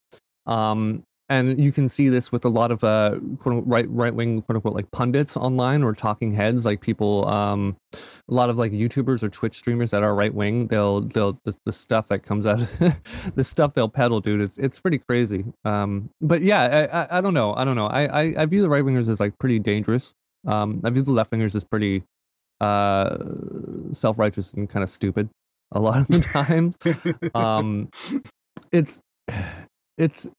Um, and you can see this with a lot of uh quote unquote, right right wing quote unquote like pundits online or talking heads. Like people um a lot of like youtubers or twitch streamers that are right wing they'll they'll the, the stuff that comes out the stuff they'll peddle dude it's it's pretty crazy. Um but yeah i i, I don't know i don't know. I, I i view the right wingers as like pretty dangerous. Um i view the left wingers as pretty uh self-righteous and kind of stupid a lot of the times um it's it's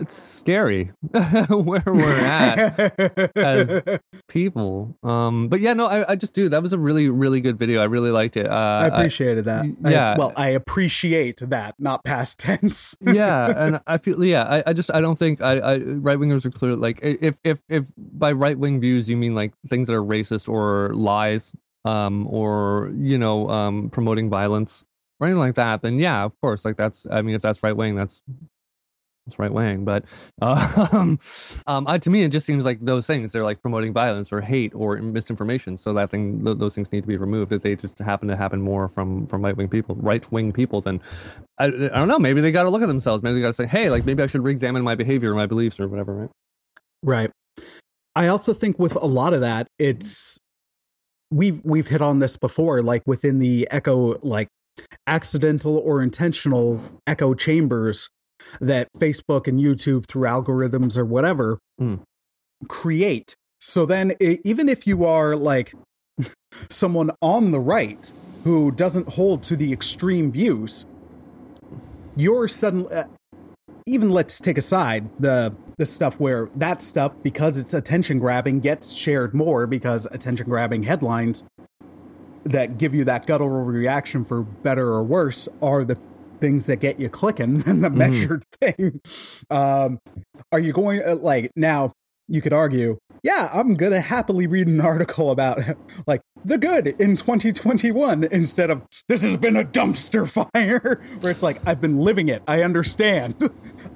it's scary where we're at as people um but yeah no I, I just do that was a really really good video i really liked it uh I appreciated that. I- yeah. well, I appreciate that, not past tense. yeah and i feel yeah i, I just i don't think i, I right wingers are clear like if if if by right wing views you mean like things that are racist or lies um or you know um promoting violence or anything like that then yeah of course like that's i mean if that's right wing that's that's right wing but um, um I, to me it just seems like those things they're like promoting violence or hate or misinformation so that thing th- those things need to be removed if they just happen to happen more from from right wing people right wing people then I, I don't know maybe they got to look at themselves maybe they got to say hey like maybe i should re-examine my behavior or my beliefs or whatever right Right. I also think with a lot of that, it's we've we've hit on this before, like within the echo, like accidental or intentional echo chambers that Facebook and YouTube through algorithms or whatever Mm. create. So then, even if you are like someone on the right who doesn't hold to the extreme views, you're suddenly uh, even let's take aside the the stuff where that stuff because it's attention grabbing gets shared more because attention grabbing headlines that give you that guttural reaction for better or worse are the things that get you clicking than the measured thing. Um are you going uh, like now you could argue yeah i'm gonna happily read an article about like the good in 2021 instead of this has been a dumpster fire where it's like i've been living it. I understand.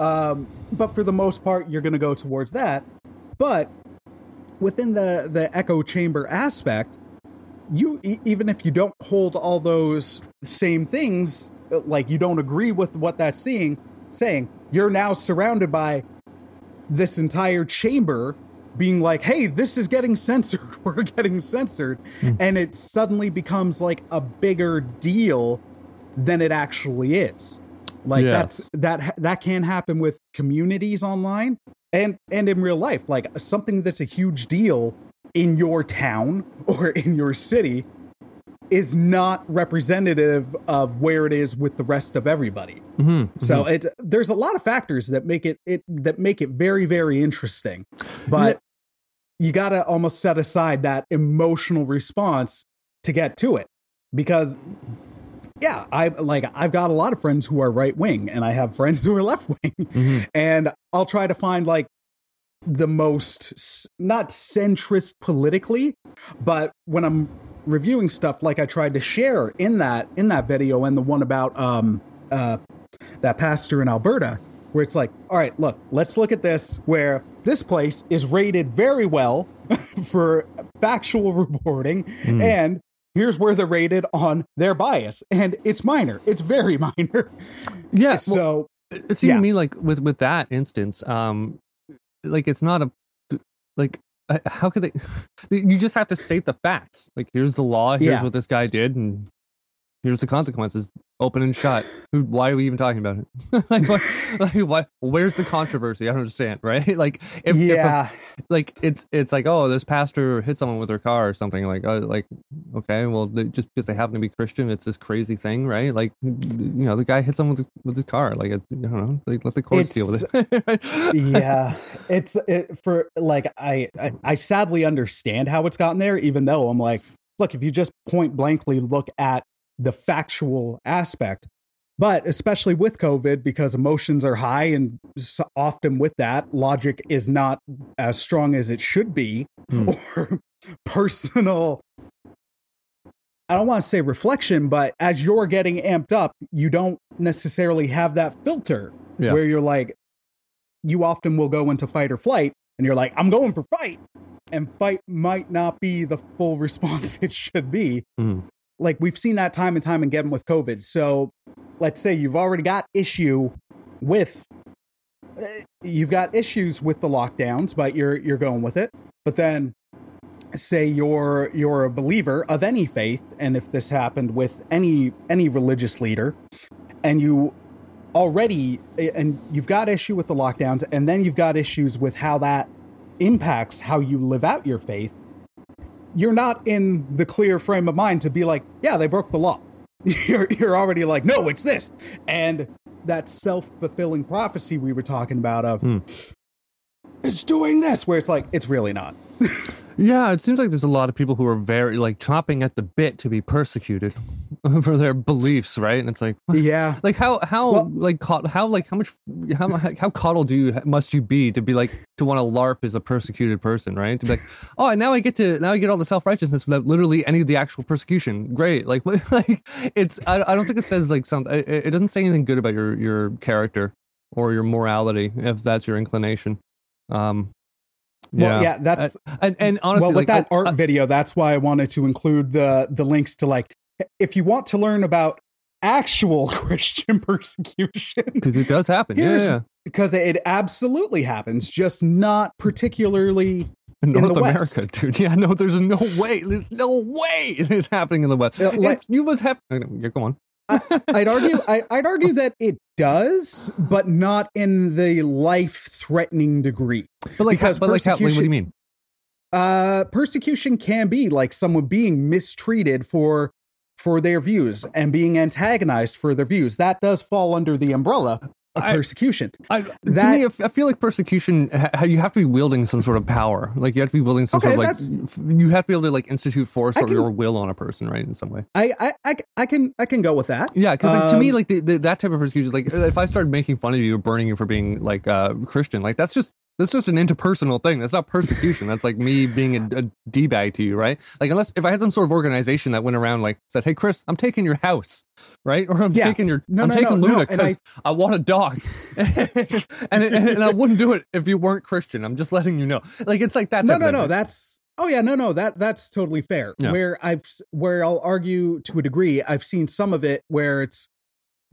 Um but for the most part you're gonna go towards that. But within the the echo chamber aspect you even if you don't hold all those same things like you don't agree with what that's seeing saying you're now surrounded by this entire chamber being like hey this is getting censored we're getting censored. Hmm. And it suddenly becomes like a bigger deal than it actually is. Like Yes. that's that that can happen with communities online and and in real life. Like something that's a huge deal in your town or in your city is not representative of where it is with the rest of everybody. Mm-hmm. so it there's a lot of factors that make it it that make it very very interesting. But you got to almost set aside that emotional response to get to it. Because yeah i like i've got a lot of friends who are right wing and i have friends who are left wing. Hmm and I'll try to find like the most not centrist politically, but when I'm reviewing stuff like I tried to share in that in that video and the one about um uh that pastor in Alberta where it's like, all right, look, let's look at this where this place is rated very well for factual reporting Mm. and here's where they're rated on their bias and it's minor. It's very minor. yeah well, So it seemed Yeah. to me like with with that instance um like it's not a like Uh, how could they you just have to state the facts like here's the law here's Yeah. what this guy did and here's the consequences. Open and shut. Why are we even talking about it? Like, what, like why where's the controversy? I don't understand right? Like if, if a- yeah, like it's it's like oh this pastor hit someone with their car or something like uh, like okay well they, just because they happen to be christian it's this crazy thing right? Like you know the guy hit someone with, with his car like i don't know like let the courts deal with it yeah. It's it, for like I, I I sadly understand how it's gotten there, even though I'm like, look, if you just point blankly look at the factual aspect, but especially with COVID, because emotions are high, and so often with that, logic is not as strong as it should be, Hmm. or personal. I don't want to say reflection, but as you're getting amped up, you don't necessarily have that filter Yeah. where you're like, you often will go into fight or flight, and you're like, I'm going for fight. And fight might not be the full response it should be. Mhm. Like we've seen that time and time again with COVID. So let's say you've already got issue with eh, you've got issues with the lockdowns, but you're you're going with it. But then say you're you're a believer of any faith, and if this happened with any any religious leader, and you already and you've got issue with the lockdowns and then you've got issues with how that impacts how you live out your faith you're not in the clear frame of mind to be like yeah they broke the law. You're, you're already like no it's this. And that self-fulfilling prophecy we were talking about of Hmm. it's doing this where it's like it's really not Yeah, it seems like there's a lot of people who are very like chomping at the bit to be persecuted for their beliefs, right? And it's like, yeah like how how Well- like how like how much how how coddled do you must you be to be like to want to larp as a persecuted person, right? To be like, oh, and now I get to now I get all the self righteousness without literally any of the actual persecution. Great, like like it's I, I don't think it says like something. It, it doesn't say anything good about your your character or your morality if that's your inclination. Um, well yeah that's and and honestly, well, with like that I- art I- video, that's why I wanted to include the the links to like if you want to learn about actual Christian persecution, because it does happen. Yeah, Here's- yeah. because it absolutely happens, just not particularly. In in North the West. America, dude. Yeah, no, there's no way. There's no way it's happening in the West. Uh, like- It's- you must have. Yeah, go on. I'd argue, I, I'd argue that it does, but not in the life-threatening degree. But like, Because how, but like, how, what do you mean? Uh, persecution can be like someone being mistreated for for their views and being antagonized for their views. That does fall under the umbrella persecution. I, to That- me, I feel like persecution. ha- You have to be wielding some sort of power. Like you have to be wielding some Okay, sort of like. You have to be able to like institute force I or can- your will on a person, right? In some way. I, I, I, can, I can go with that. Yeah, because like to me, Um, like the, the, that type of persecution, is like if I started making fun of you or burning you for being like uh, Christian, like that's just that's just an interpersonal thing. That's not persecution. that's like me being a, a d bag to you, right? Like unless if I had some sort of organization that went around like said, "Hey, Chris, I'm taking your house," right? Or I'm Yeah. taking your No, I'm no, taking no, Luna and I- because I, want a dog, and, it, and I wouldn't do it if you weren't Christian. I'm just letting you know. Like it's like that. no no no that's oh yeah no no that that's totally fair Yeah. where i've where i'll argue to a degree i've seen some of it where it's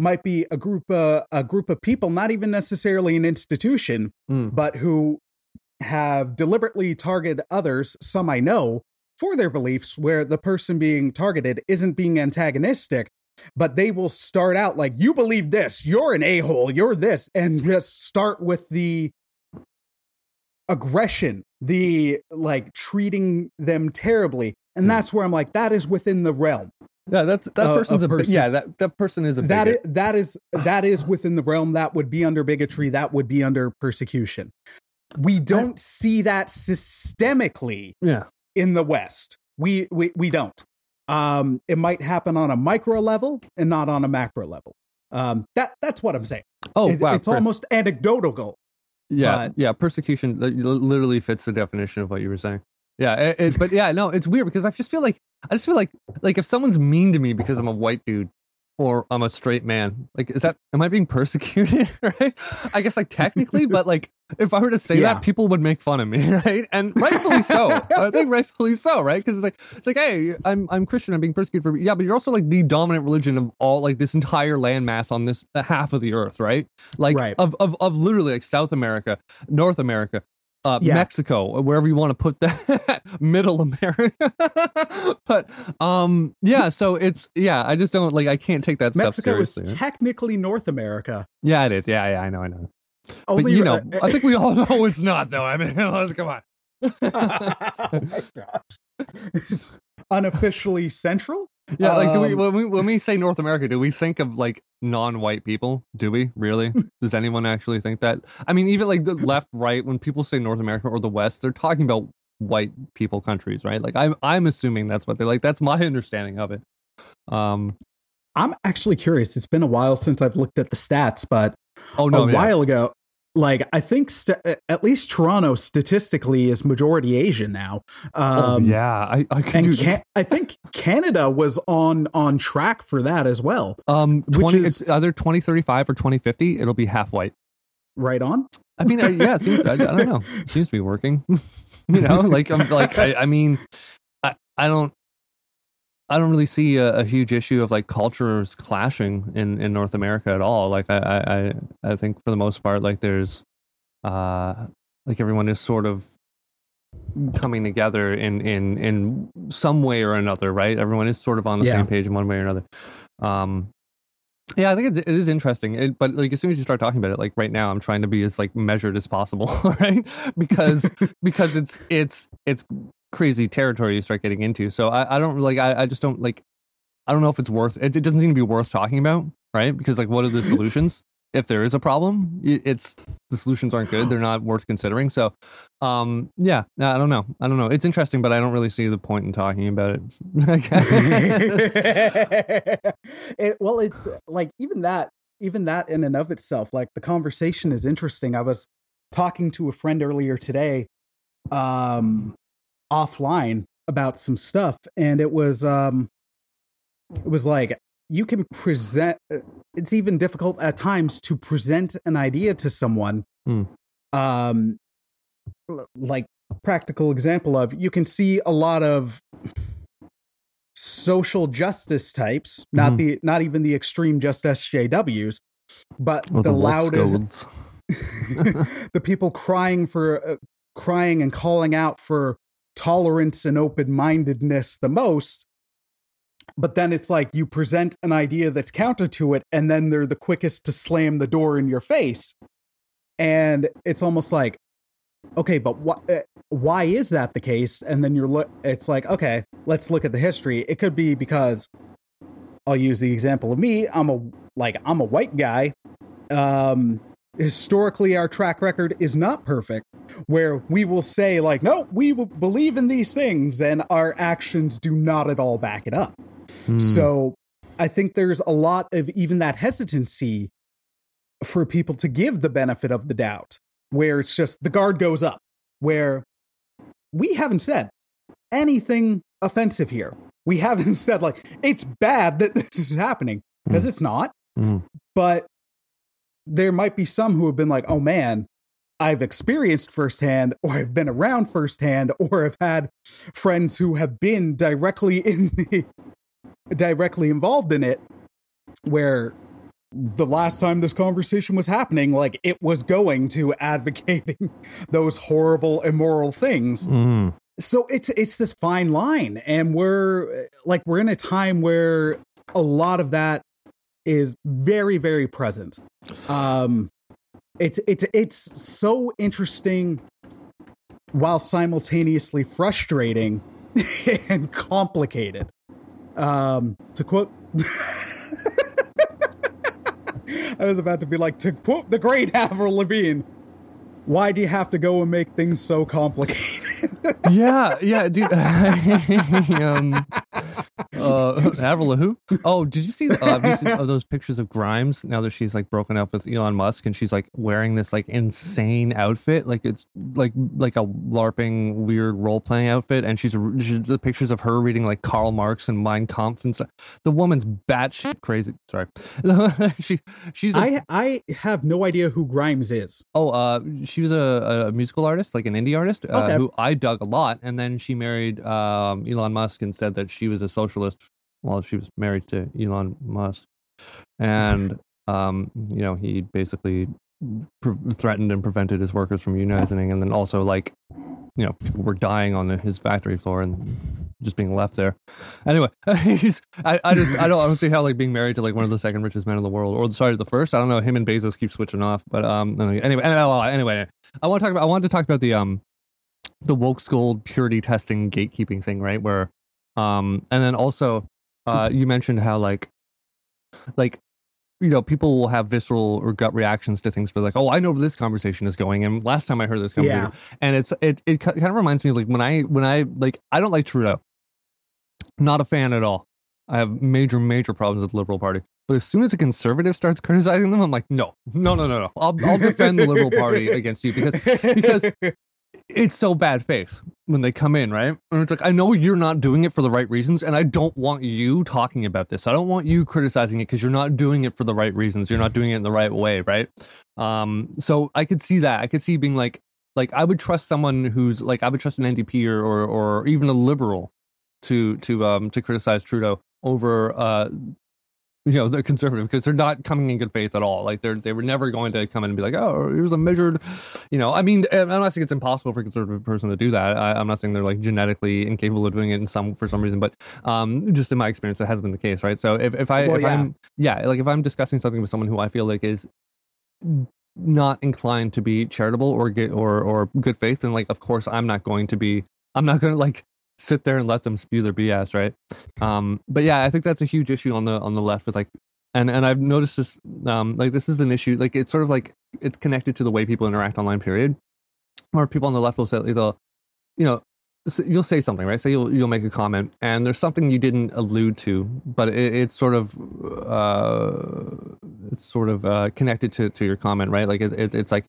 might be a group uh, a group of people not even necessarily an institution Mm. but who have deliberately targeted others some i know for their beliefs where the person being targeted isn't being antagonistic but they will start out like you believe this you're an a-hole you're this and just start with the aggression the like treating them terribly and Hmm. that's where i'm like that is within the realm Yeah, that's that Uh, person's a, person- yeah that that person is a that is, bigot. that is that is within the realm that would be under bigotry that would be under persecution we don't see that systemically yeah. in the west we we, we don't um it might happen on a micro level and not on a macro level um that that's what i'm saying Oh it's, wow, it's Chris. almost anecdotal Yeah, But- yeah. Persecution li- li- literally fits the definition of what you were saying. Yeah, it, it- but yeah, no, it's weird because I just feel like I just feel like like if someone's mean to me because I'm a white dude or I'm a straight man, like is that am I being persecuted? Right? I guess like technically, but like if I were to say Yeah. that, people would make fun of me, right? And rightfully so. I think rightfully so, right? Because it's like it's like, hey, I'm I'm Christian, I'm being persecuted for yeah, but you're also like the dominant religion of all like this entire landmass on this half of the earth, right? Like Right. of, of of literally like South America, North America, uh, Yeah. Mexico, wherever you want to put that, Middle America. but um, yeah, so it's yeah, I just don't like I can't take that stuff seriously. Mexico is technically North America. yeah, it is. Yeah, yeah, I know, I know. Only, but you know, uh, I think we all know it's not though. I mean, let's come on. oh. Unofficially central? Yeah, like do we Um, when we when we say North America, do we think of like non-white people? Do we really? Does anyone actually think that? I mean, even like the left, right, when people say North America or the West, they're talking about white people countries, right? Like I'm I'm assuming that's what they're like. That's my understanding of it. Um. I'm actually curious. It's been a while since I've looked at the stats, but Oh no. a yeah. while ago, like I think st- at least Toronto statistically is majority Asian now. Oh, Um, yeah. I I can can- I think Canada was on on track for that as well. um. which Twenty. is- it's either twenty thirty five or twenty fifty. It'll be half white. Right on. I mean, yeah. Seems, I, I don't know. It seems to be working. you know, like I'm like I, I mean, I I don't. I don't really see a, a huge issue of like cultures clashing in, in North America at all. Like I, I, I- think for the most part, like there's, uh, like everyone is sort of coming together in in in some way or another, right? Everyone is sort of on the Yeah. same page in one way or another. Um, yeah, I think it's, it is interesting. It, but like as soon as you start talking about it, like right now, I'm trying to be as like measured as possible, right? Because because it's it's it's crazy territory you start getting into. So I, I don't like I, I just don't like I don't know if it's worth it, it doesn't seem to be worth talking about, right? Because like what are the solutions? if there is a problem, it's the solutions aren't good. They're not worth considering. So um yeah, I don't know. I don't know. It's interesting, but I don't really see the point in talking about it. It, well, it's like even that, even that in and of itself, like the conversation is interesting. I was talking to a friend earlier today, um, offline about some stuff, and it was, um, it was like you can present. It's even difficult at times to present an idea to someone. Hmm. Um, like practical example of you can see a lot of social justice types, not Mhm. the not even the extreme just SJWs, but Or the, the loudest the people crying for uh, crying and calling out for tolerance and open-mindedness the most but then it's like you present an idea that's counter to it and then they're the quickest to slam the door in your face. And it's almost like okay but what uh, why is that the case? And then you're lo- it's like okay let's look at the history. It could be because i'll use the example of me i'm a like i'm a white guy um historically our track record is not perfect where we will say like no we will believe in these things and our actions do not at all back it up Hmm. so i think there's a lot of even that hesitancy for people to give the benefit of the doubt where it's just the guard goes up where we haven't said anything offensive here we haven't said like it's bad that this is happening because Hmm. it's not Mhm. but there might be some who have been like, oh man, I've experienced firsthand, or I've been around firsthand, or I've had friends who have been directly in the directly involved in it, where the last time this conversation was happening, like it was going to advocating those horrible, immoral things Mhm. so it's it's this fine line and we're like we're in a time where a lot of that is very very present. Um it's it's it's so interesting while simultaneously frustrating and complicated. Um to quote I was about to be like to quote the great Avril Lavigne why do you have to go and make things so complicated? Yeah, yeah, dude. I, um, uh, Avril Lavigne. Oh, did you see? The, uh, you seen uh, those pictures of Grimes now that she's like broken up with Elon Musk and she's like wearing this like insane outfit, like it's like like a larping weird role playing outfit, and she's, she's the pictures of her reading like Karl Marx and Mein Kampf and stuff. The woman's batshit crazy. Sorry, she she's a, I I have no idea who Grimes is. Oh, uh, she was a, a musical artist, like an indie artist, uh, Okay. who I dug a lot. And then she married um, Elon Musk and said that she was a socialist while she was married to Elon Musk. And, um, you know, he basically pre- threatened and prevented his workers from unionizing, and then also like you know people were dying on his factory floor and just being left there. Anyway, he's I, I just I don't I don't see how like being married to like one of the second richest men in the world or sorry the first I don't know him and Bezos keep switching off, but um anyway anyway anyway I want to talk about I wanted to talk about the um the woke school purity testing gatekeeping thing right where um and then also uh you mentioned how like like you know, people will have visceral or gut reactions to things, but like, oh, I know where this conversation is going. And last time I heard this conversation, yeah. and it's it it kind of reminds me of like when I when I like I don't like Trudeau, not a fan at all. I have major major problems with the Liberal Party. But as soon as a conservative starts criticizing them, I'm like, no, no, no, no, no. I'll I'll defend the Liberal Party against you because because it's so bad faith when they come in, right? And it's like, I know you're not doing it for the right reasons, and I don't want you talking about this. I don't want you criticizing it because you're not doing it for the right reasons. You're not doing it in the right way, right? Um, so I could see that. I could see being like, like I would trust someone who's like, I would trust an NDP or or, or even a liberal to to um to criticize Trudeau over uh you know they're conservative because they're not coming in good faith at all. Like they're they were never going to come in and be like oh here's a measured you know i mean i'm not saying it's impossible for a conservative person to do that. I, am not saying they're like genetically incapable of doing it in some for some reason but um just in my experience that hasn't been the case right? So if, if i well, if yeah. i'm yeah. like if i'm discussing something with someone who i feel like is not inclined to be charitable or get or or good faith then like of course i'm not going to be i'm not going to like sit there and let them spew their BS, right? Um, but yeah, I think that's a huge issue on the on the left with like, and and I've noticed this, um, like this is an issue, like it's sort of like it's connected to the way people interact online. Period. Or people on the left will say they'll, you know, you'll say something, right? Say you'll you'll make a comment, and there's something you didn't allude to, but it, it's sort of uh, it's sort of uh, connected to to your comment, right? Like it, it, it's like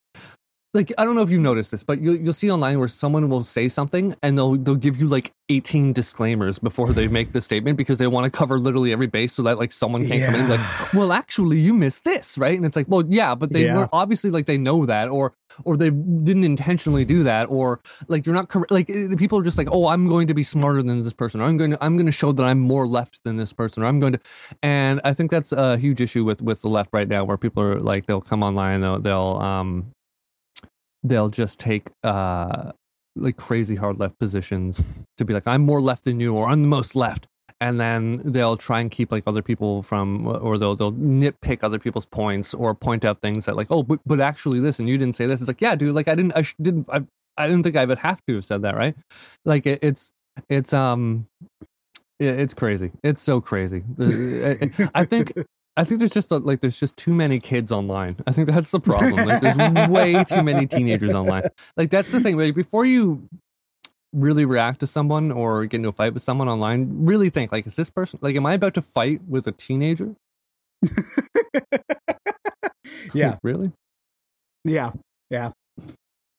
like I don't know if you've noticed this, but you'll you'll see online where someone will say something and they'll they'll give you like 18 disclaimers before they make the statement because they want to cover literally every base so that like someone can't yeah. come in like, well, actually you missed this, right? And it's like, well, yeah, but they yeah. were obviously like they know that or or they didn't intentionally do that or like you're not correct. Like eh, the people are just like, oh, I'm going to be smarter than this person. Or I'm going to I'm going to show that I'm more left than this person. Or I'm going to, and I think that's a huge issue with with the left right now where people are like they'll come online they'll they'll um they'll just take uh like crazy hard left positions to be like i'm more left than you or i'm the most left and then they'll try and keep like other people from or they'll they'll nitpick other people's points or point out things that like oh but, but actually and you didn't say this. It's like yeah dude like i didn't i sh- didn't I, I didn't think i would have to have said that right? Like it, it's it's um it's crazy. It's so crazy. I think I think there's just a, like there's just too many kids online. I think that's the problem. Like there's way too many teenagers online. Like that's the thing. Like before you really react to someone or get into a fight with someone online, really think like, is this person like, am I about to fight with a teenager? yeah. really? Yeah. Yeah.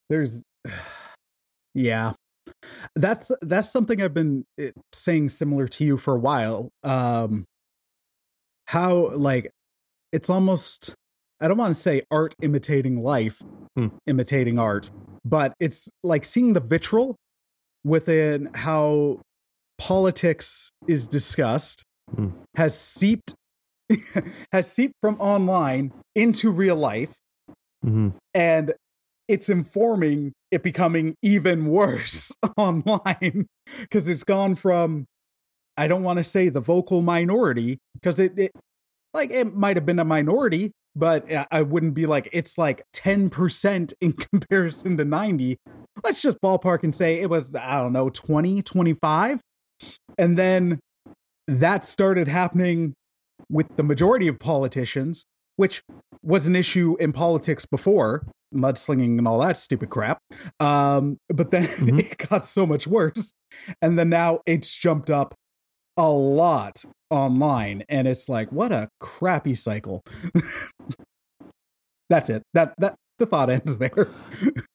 There's, yeah. That's that's something I've been eh, saying similar to you for a while. Um, how like it's almost I don't want to say art imitating life, hmm. imitating art, but it's like seeing the vitriol within how politics is discussed hmm. has seeped has seeped from online into real life mm-hmm. and it's informing it becoming even worse online because it's gone from I don't want to say the vocal minority because it, it like it might have been a minority, but I wouldn't be like it's like 10% in comparison to 90. Let's just ballpark and say it was I don't know 20, 25. And then that started happening with the majority of politicians, which was an issue in politics before mudslinging and all that stupid crap. Um, but then mm-hmm. it got so much worse. And then now it's jumped up a lot online and it's like what a crappy cycle. That's it. That that the thought ends there